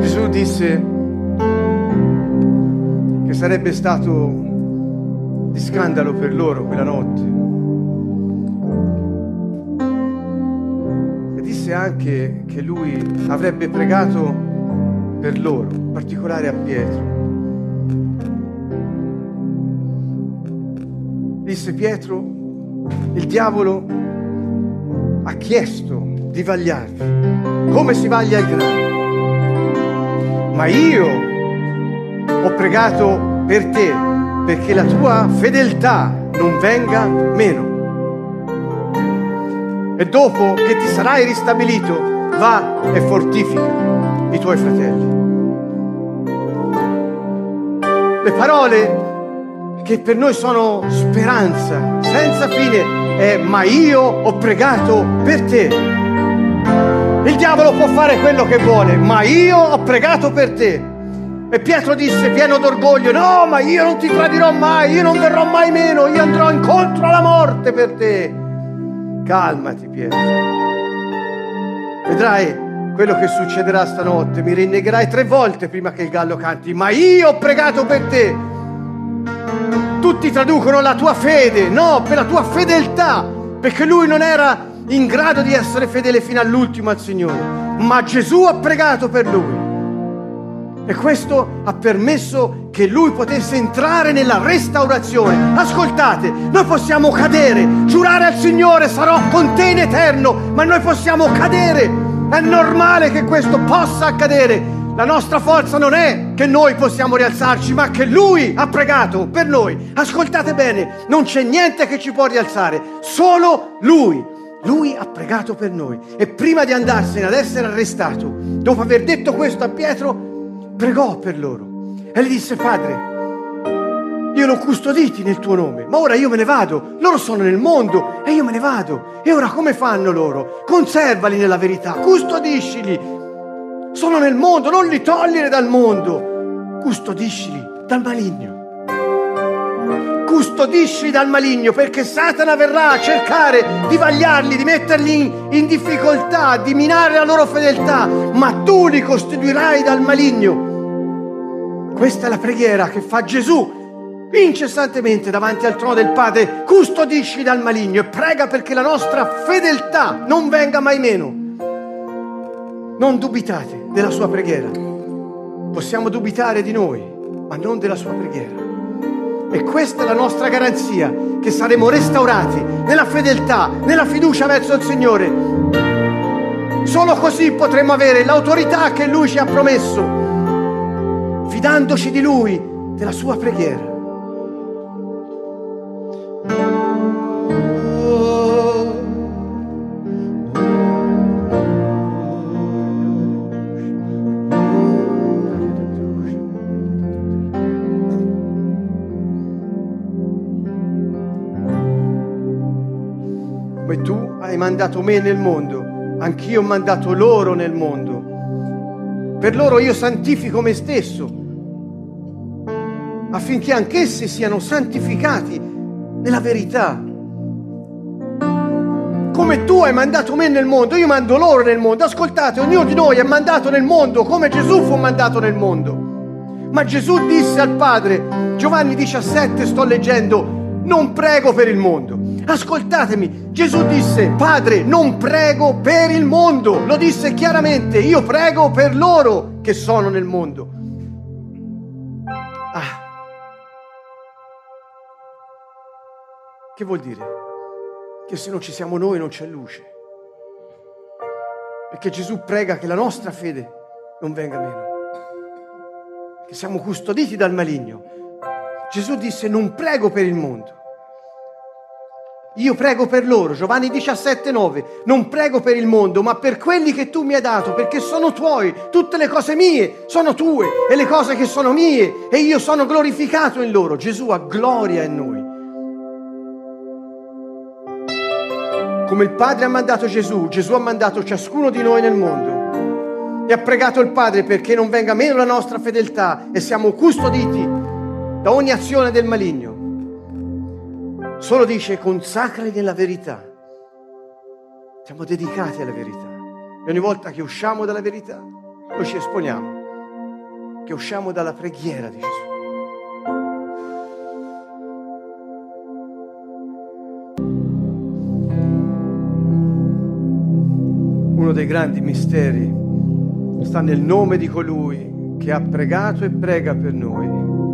Gesù disse che sarebbe stato di scandalo per loro quella notte. E disse anche che lui avrebbe pregato per loro, in particolare a Pietro. Disse Pietro, il diavolo ha chiesto di vagliarvi, come si vaglia il grano. Ma io ho pregato per te perché la tua fedeltà non venga meno. E dopo che ti sarai ristabilito, va e fortifica i tuoi fratelli. Le parole che per noi sono speranza senza fine è ma io ho pregato per te. Il diavolo può fare quello che vuole, ma io ho pregato per te. E Pietro disse, pieno d'orgoglio, no, ma io non ti tradirò mai, io non verrò mai meno, io andrò incontro alla morte per te. Calmati, Pietro. Vedrai quello che succederà stanotte, mi rinnegherai tre volte prima che il gallo canti, ma io ho pregato per te. Tutti traducono la tua fede, no, per la tua fedeltà, perché lui non era in grado di essere fedele fino all'ultimo al Signore, ma Gesù ha pregato per lui. E questo ha permesso che lui potesse entrare nella restaurazione. Ascoltate, noi possiamo cadere, giurare al Signore sarò con te in eterno, ma noi possiamo cadere. È normale che questo possa accadere. La nostra forza non è che noi possiamo rialzarci, ma che Lui ha pregato per noi. Ascoltate bene, non c'è niente che ci può rialzare, solo Lui. Lui ha pregato per noi e prima di andarsene ad essere arrestato, dopo aver detto questo a Pietro, pregò per loro e gli disse, Padre, io l'ho custoditi nel tuo nome, ma ora io me ne vado, loro sono nel mondo e io me ne vado. E ora come fanno loro? Conservali nella verità, custodiscili. Sono nel mondo, non li togliere dal mondo, custodiscili dal maligno. Custodisci dal maligno perché Satana verrà a cercare di vagliarli, di metterli in, difficoltà, di minare la loro fedeltà, ma tu li custodirai dal maligno. Questa è la preghiera che fa Gesù incessantemente davanti al trono del Padre. Custodisci dal maligno e prega perché la nostra fedeltà non venga mai meno. Non dubitate della sua preghiera. Possiamo dubitare di noi, ma non della sua preghiera. E questa è la nostra garanzia, che saremo restaurati nella fedeltà, nella fiducia verso il Signore. Solo così potremo avere l'autorità che Lui ci ha promesso, fidandoci di Lui, della sua preghiera. Hai mandato me nel mondo, anch'io ho mandato loro nel mondo. Per loro io santifico me stesso, affinché anch'essi siano santificati nella verità. Come tu hai mandato me nel mondo, io mando loro nel mondo. Ascoltate, ognuno di noi è mandato nel mondo come Gesù fu mandato nel mondo. Ma Gesù disse al Padre, Giovanni 17 sto leggendo, non prego per il mondo. Ascoltatemi, Gesù disse, Padre, non prego per il mondo. Lo disse chiaramente, io prego per loro che sono nel mondo. Ah. Che vuol dire? Che se non ci siamo noi non c'è luce. Perché Gesù prega che la nostra fede non venga meno. Che siamo custoditi dal maligno. Gesù disse non prego per il mondo. Io prego per loro, Giovanni 17, 9. Non prego per il mondo, ma per quelli che tu mi hai dato, perché sono tuoi. Tutte le cose mie sono tue e le cose che sono mie e io sono glorificato in loro. Gesù ha gloria in noi. Come il Padre ha mandato Gesù, Gesù ha mandato ciascuno di noi nel mondo e ha pregato il Padre perché non venga meno la nostra fedeltà e siamo custoditi da ogni azione del maligno. Solo dice consacrali nella verità. Siamo dedicati alla verità. E ogni volta che usciamo dalla verità, noi ci esponiamo, che usciamo dalla preghiera di Gesù. Uno dei grandi misteri sta nel nome di colui che ha pregato e prega per noi.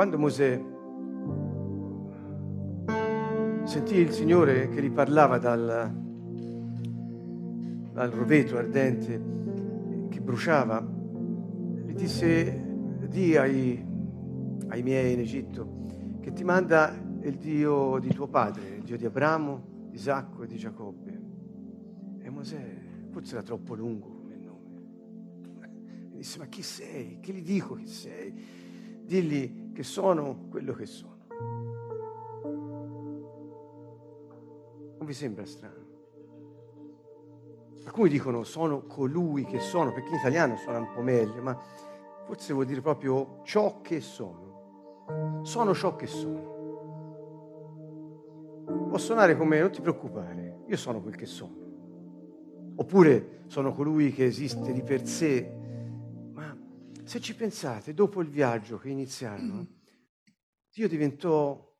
Quando Mosè sentì il Signore che gli parlava dal, dal roveto ardente che bruciava, gli disse, di ai, ai miei in Egitto che ti manda il Dio di tuo padre, il Dio di Abramo, di Isacco e di Giacobbe. E Mosè, forse era troppo lungo come nome. Mi disse, ma chi sei? Che gli dico chi sei? Digli che sono quello che sono. Non vi sembra strano? Alcuni dicono sono colui che sono, perché in italiano suona un po' meglio, ma forse vuol dire proprio ciò che sono. Sono ciò che sono. Può suonare come non ti preoccupare, io sono quel che sono. Oppure sono colui che esiste di per sé. Se ci pensate, dopo il viaggio che iniziarono, Dio diventò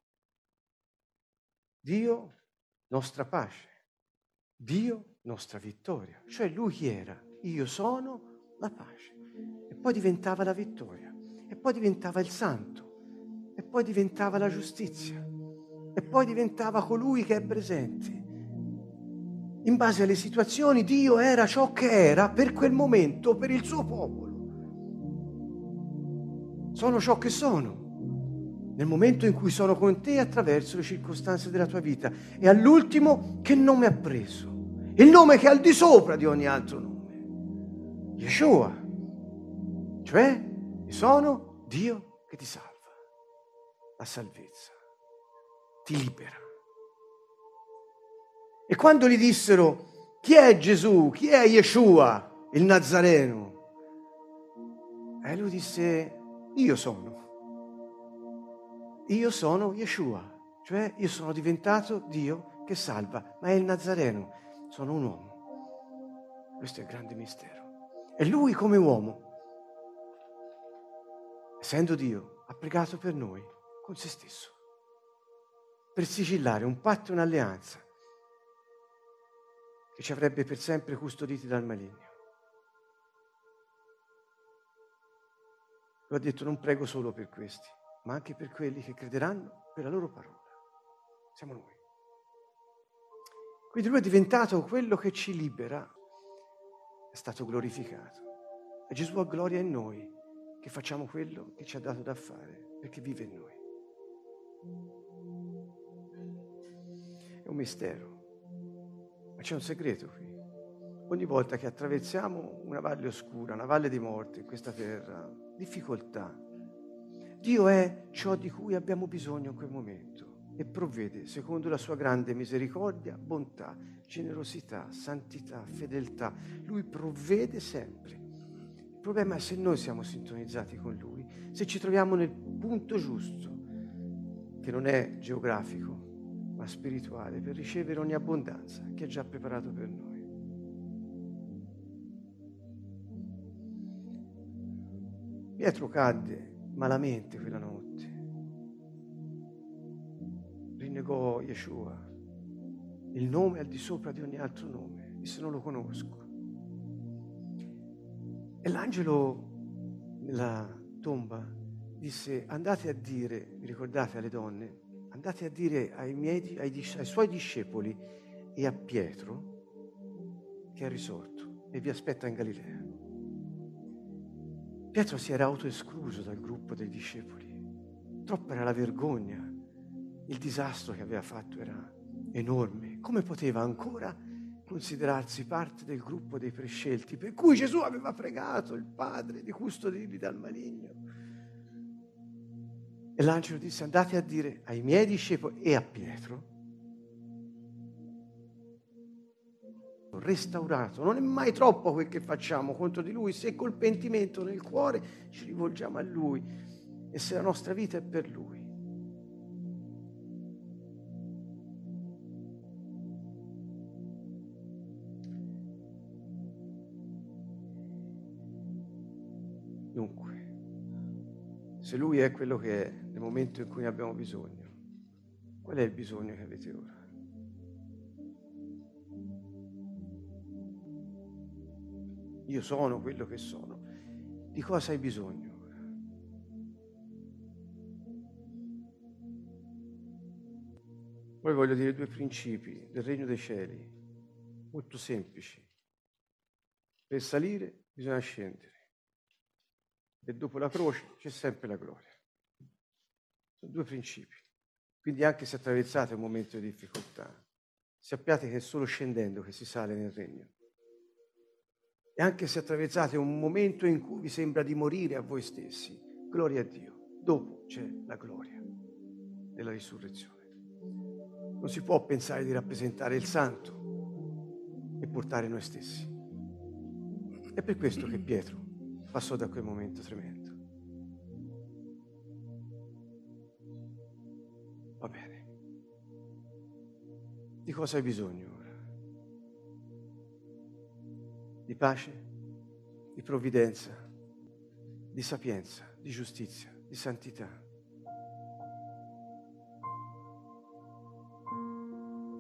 Dio nostra pace, Dio nostra vittoria. Cioè lui chi era? Io sono la pace. E poi diventava la vittoria. E poi diventava il santo. E poi diventava la giustizia. E poi diventava colui che è presente. In base alle situazioni Dio era ciò che era per quel momento, per il suo popolo. Sono ciò che sono nel momento in cui sono con te attraverso le circostanze della tua vita. E all'ultimo, che nome ha preso? Il nome che è al di sopra di ogni altro nome. Yeshua. Cioè, sono Dio che ti salva. La salvezza. Ti libera. E quando gli dissero, chi è Gesù? Chi è Yeshua, il Nazareno? E lui disse, io sono. Io sono Yeshua, cioè io sono diventato Dio che salva, ma è il Nazareno, sono un uomo. Questo è il grande mistero. E lui come uomo, essendo Dio, ha pregato per noi con se stesso, per sigillare un patto e un'alleanza che ci avrebbe per sempre custoditi dal maligno. Lui ha detto non prego solo per questi, ma anche per quelli che crederanno per la loro parola. Siamo noi. Quindi lui è diventato quello che ci libera, è stato glorificato. E Gesù ha gloria in noi, che facciamo quello che ci ha dato da fare, perché vive in noi. È un mistero, ma c'è un segreto qui. Ogni volta che attraversiamo una valle oscura, una valle di morte in questa terra, difficoltà, Dio è ciò di cui abbiamo bisogno in quel momento e provvede secondo la sua grande misericordia, bontà, generosità, santità, fedeltà. Lui provvede sempre. Il problema è se noi siamo sintonizzati con Lui, se ci troviamo nel punto giusto, che non è geografico, ma spirituale, per ricevere ogni abbondanza che ha già preparato per noi. Pietro cadde malamente quella notte. Rinnegò Yeshua, il nome al di sopra di ogni altro nome, disse non lo conosco. E l'angelo nella tomba disse andate a dire, vi ricordate alle donne, andate a dire ai, miei, ai, ai suoi discepoli e a Pietro che è risorto e vi aspetta in Galilea. Pietro si era autoescluso dal gruppo dei discepoli. Troppa era la vergogna. Il disastro che aveva fatto era enorme. Come poteva ancora considerarsi parte del gruppo dei prescelti per cui Gesù aveva pregato il Padre di custodirli dal maligno? E l'angelo disse andate a dire ai miei discepoli e a Pietro restaurato. Non è mai troppo quel che facciamo contro di Lui, se col pentimento nel cuore ci rivolgiamo a Lui e se la nostra vita è per Lui. Dunque, se Lui è quello che è nel momento in cui abbiamo bisogno, qual è il bisogno che avete ora? Io sono quello che sono. Di cosa hai bisogno? Poi voglio dire due principi del regno dei cieli, molto semplici. Per salire bisogna scendere e dopo la croce c'è sempre la gloria. Sono due principi. Quindi anche se attraversate un momento di difficoltà, sappiate che è solo scendendo che si sale nel regno. E anche se attraversate un momento in cui vi sembra di morire a voi stessi, gloria a Dio. Dopo c'è la gloria della risurrezione. Non si può pensare di rappresentare il santo e portare noi stessi. È per questo che Pietro passò da quel momento tremendo. Va bene. Di cosa hai bisogno pace, di provvidenza, di sapienza, di giustizia, di santità.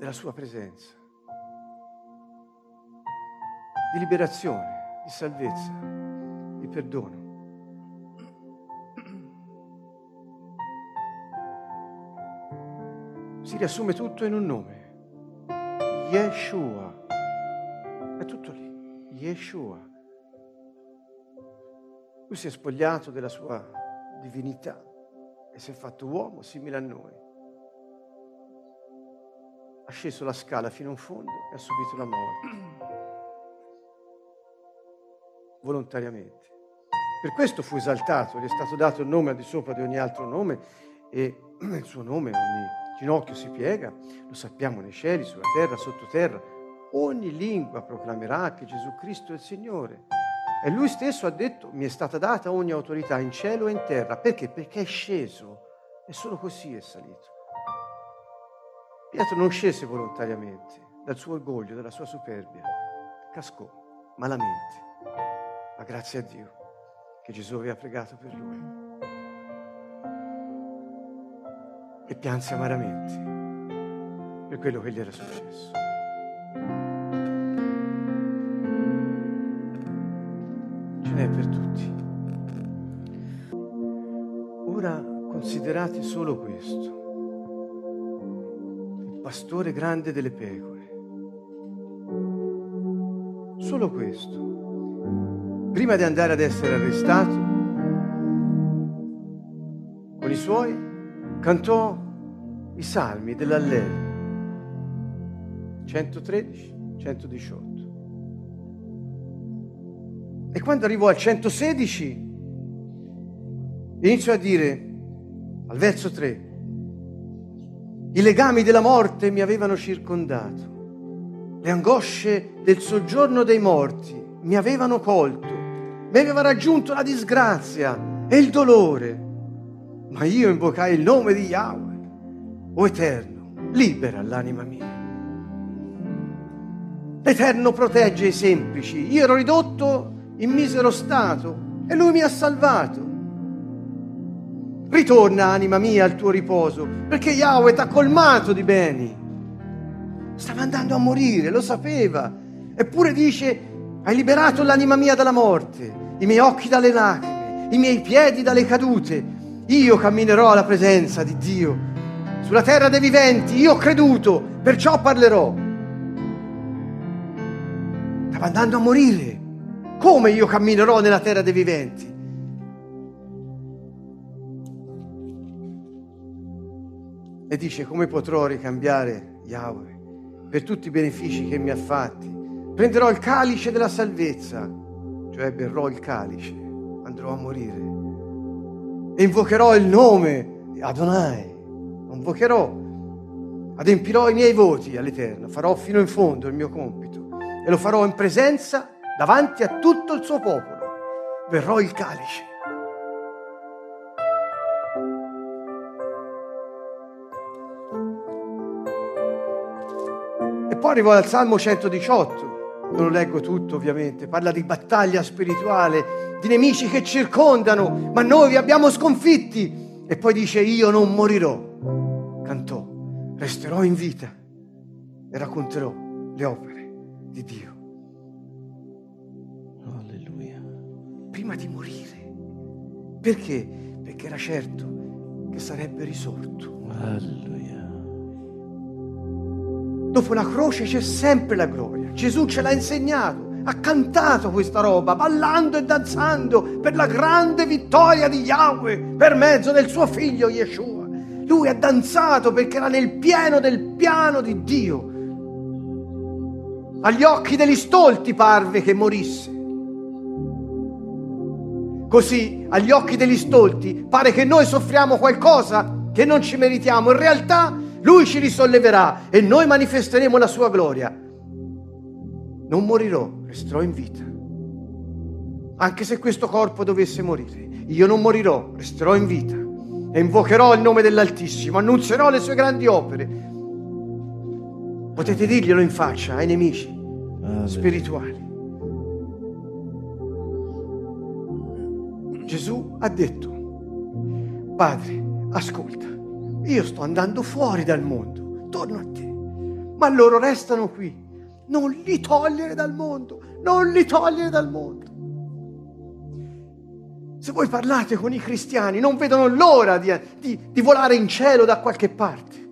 della sua presenza, di liberazione, di salvezza, di perdono. Si riassume tutto in un nome, Yeshua. È tutto lì, Yeshua. Lui si è spogliato della sua divinità e si è fatto uomo simile a noi ha sceso la scala fino in fondo e ha subito la morte. Volontariamente. Per questo fu esaltato, gli è stato dato il nome al di sopra di ogni altro nome e il suo nome ogni ginocchio si piega, lo sappiamo nei cieli, sulla terra, sottoterra. Ogni lingua proclamerà che Gesù Cristo è il Signore. E lui stesso ha detto, mi è stata data ogni autorità in cielo e in terra. Perché? Perché è sceso e solo così è salito. Pietro non scese volontariamente dal suo orgoglio, dalla sua superbia, cascò malamente, ma grazie a Dio che Gesù aveva pregato per lui. E pianse amaramente per quello che gli era successo. N'è per tutti. Ora considerate solo questo pastore grande delle pecore. Solo questo. Prima di andare ad essere arrestato, con i suoi cantò i salmi dell'Allel 113, 118. E quando arrivò al 116, iniziò a dire, al verso 3, i legami della morte mi avevano circondato. Le angosce del soggiorno dei morti mi avevano colto. Mi aveva raggiunto la disgrazia e il dolore. Ma io invocai il nome di Yahweh. O Eterno, libera l'anima mia. L'Eterno protegge i semplici. Io ero ridotto in misero stato e Lui mi ha salvato. Ritorna, anima mia, al tuo riposo, perché Yahweh ti ha colmato di beni. Stava andando a morire, lo sapeva. Eppure dice, hai liberato l'anima mia dalla morte, i miei occhi dalle lacrime, i miei piedi dalle cadute. Io camminerò alla presenza di Dio. Sulla terra dei viventi, io ho creduto, perciò parlerò. Stava andando a morire. Come io camminerò nella terra dei viventi? e dice come potrò ricambiare Yahweh per tutti i benefici che mi ha fatti. Prenderò il calice della salvezza, cioè berrò il calice, andrò a morire e invocherò il nome di Adonai, invocherò, adempirò i miei voti all'Eterno, farò fino in fondo il mio compito e lo farò in presenza davanti a tutto il suo popolo. Berrò il calice poi arrivò al Salmo 118 Non lo leggo tutto ovviamente, parla di battaglia spirituale, di nemici che circondano, ma noi vi abbiamo sconfitti. E poi dice io non morirò, cantò, resterò in vita e racconterò le opere di Dio. Prima di morire. Perché? Perché era certo che sarebbe risorto. Alleluia. Dopo la croce c'è sempre la gloria. Gesù ce l'ha insegnato, ha cantato questa roba, ballando e danzando per la grande vittoria di Yahweh per mezzo del suo figlio Yeshua. Lui ha danzato perché era nel pieno del piano di Dio. Agli occhi degli stolti parve che morisse. Così agli occhi degli stolti pare che noi soffriamo qualcosa che non ci meritiamo. In realtà lui ci risolleverà e noi manifesteremo la sua gloria. Non morirò, resterò in vita. Anche se questo corpo dovesse morire, io non morirò, resterò in vita e invocherò il nome dell'Altissimo, annunzierò le sue grandi opere. Potete dirglielo in faccia ai nemici Alleluia. spirituali. Gesù ha detto, Padre, ascolta, io sto andando fuori dal mondo, torno a te, ma loro restano qui. Non li togliere dal mondo, non li togliere dal mondo. Se voi parlate con i cristiani, non vedono l'ora di, di- di volare in cielo da qualche parte.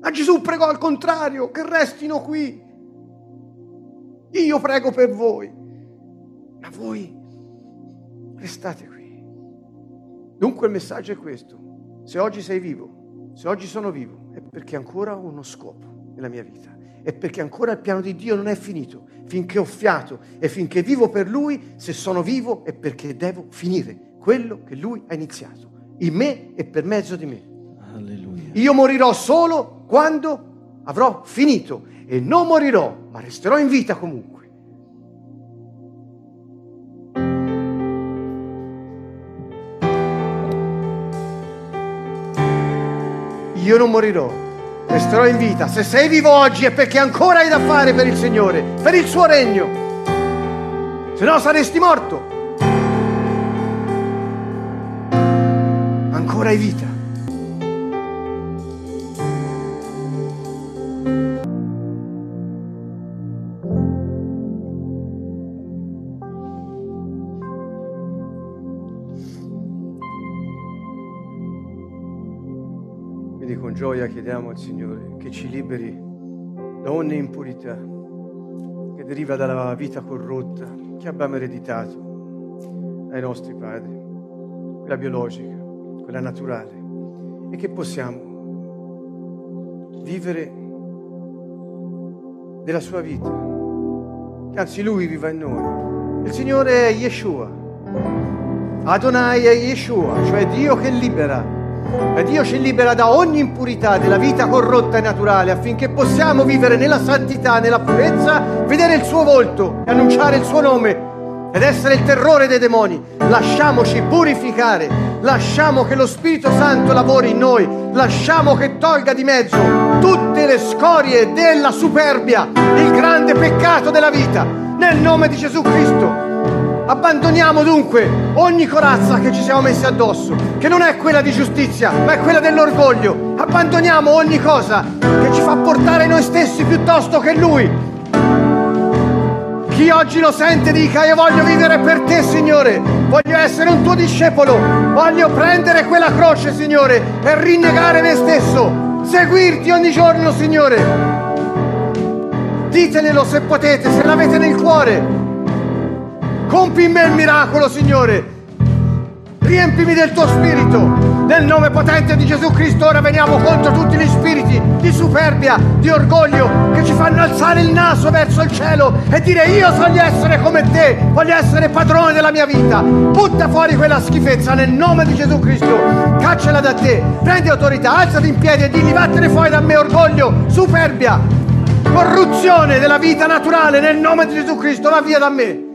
Ma Gesù pregò al contrario, che restino qui. Io prego per voi, ma voi restate qui. Dunque il messaggio è questo. Se oggi sei vivo, se oggi sono vivo, è perché ancora ho uno scopo nella mia vita. È perché ancora il piano di Dio non è finito. Finché ho fiato e finché vivo per Lui, se sono vivo è perché devo finire quello che Lui ha iniziato, in me e per mezzo di me. Alleluia. Io morirò solo quando avrò finito e non morirò, ma resterò in vita comunque. Io non morirò, resterò in vita. Se sei vivo oggi è perché ancora hai da fare per il Signore, per il suo regno. Se no saresti morto. Ancora hai vita. Quindi con gioia chiediamo al Signore che ci liberi da ogni impurità che deriva dalla vita corrotta che abbiamo ereditato dai nostri padri, quella biologica, quella naturale, e che possiamo vivere della sua vita, che anzi Lui viva in noi. Il Signore è Yeshua, Adonai è Yeshua, cioè Dio che libera. E Dio ci libera da ogni impurità della vita corrotta e naturale affinché possiamo vivere nella santità, nella purezza, vedere il suo volto e annunciare il suo nome ed essere il terrore dei demoni. Lasciamoci purificare, lasciamo che lo Spirito Santo lavori in noi, lasciamo che tolga di mezzo tutte le scorie della superbia, il grande peccato della vita, nel nome di Gesù Cristo. Abbandoniamo dunque ogni corazza che ci siamo messi addosso, che non è quella di giustizia, ma è quella dell'orgoglio. Abbandoniamo ogni cosa che ci fa portare noi stessi piuttosto che Lui. Chi oggi lo sente dica io voglio vivere per te Signore, voglio essere un tuo discepolo, voglio prendere quella croce Signore e rinnegare me stesso, seguirti ogni giorno Signore. Ditenelo se potete, se l'avete nel cuore. Compi in me il miracolo, Signore. Riempimi del tuo spirito. Nel nome potente di Gesù Cristo ora veniamo contro tutti gli spiriti di superbia, di orgoglio che ci fanno alzare il naso verso il cielo e dire io voglio essere come te, voglio essere padrone della mia vita. Butta fuori quella schifezza nel nome di Gesù Cristo. Cacciala da te. Prendi autorità, alzati in piedi e digli vattene fuori da me orgoglio, superbia, corruzione della vita naturale nel nome di Gesù Cristo, va via da me.